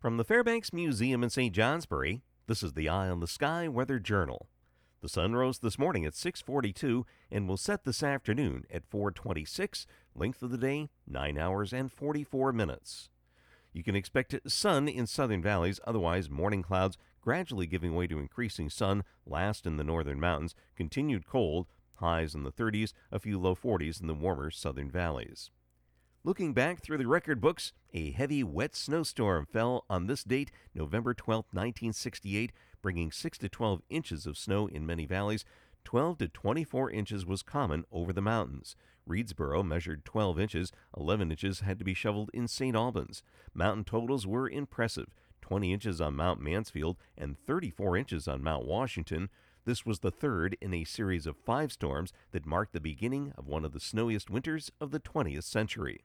From the Fairbanks Museum in St. Johnsbury, this is the Eye on the Sky Weather Journal. The sun rose this morning at 6:42 and will set this afternoon at 4:26. Length of the day 9 hours and 44 minutes. You can expect sun in southern valleys, otherwise morning clouds gradually giving way to increasing sun, last in the northern mountains, continued cold, highs in the 30s, a few low 40s in the warmer southern valleys. Looking back through the record books, a heavy, wet snowstorm fell on this date, November 12, 1968, bringing 6 to 12 inches of snow in many valleys. 12 to 24 inches was common over the mountains. Readsboro measured 12 inches, 11 inches had to be shoveled in St. Albans. Mountain totals were impressive 20 inches on Mount Mansfield and 34 inches on Mount Washington. This was the third in a series of five storms that marked the beginning of one of the snowiest winters of the 20th century.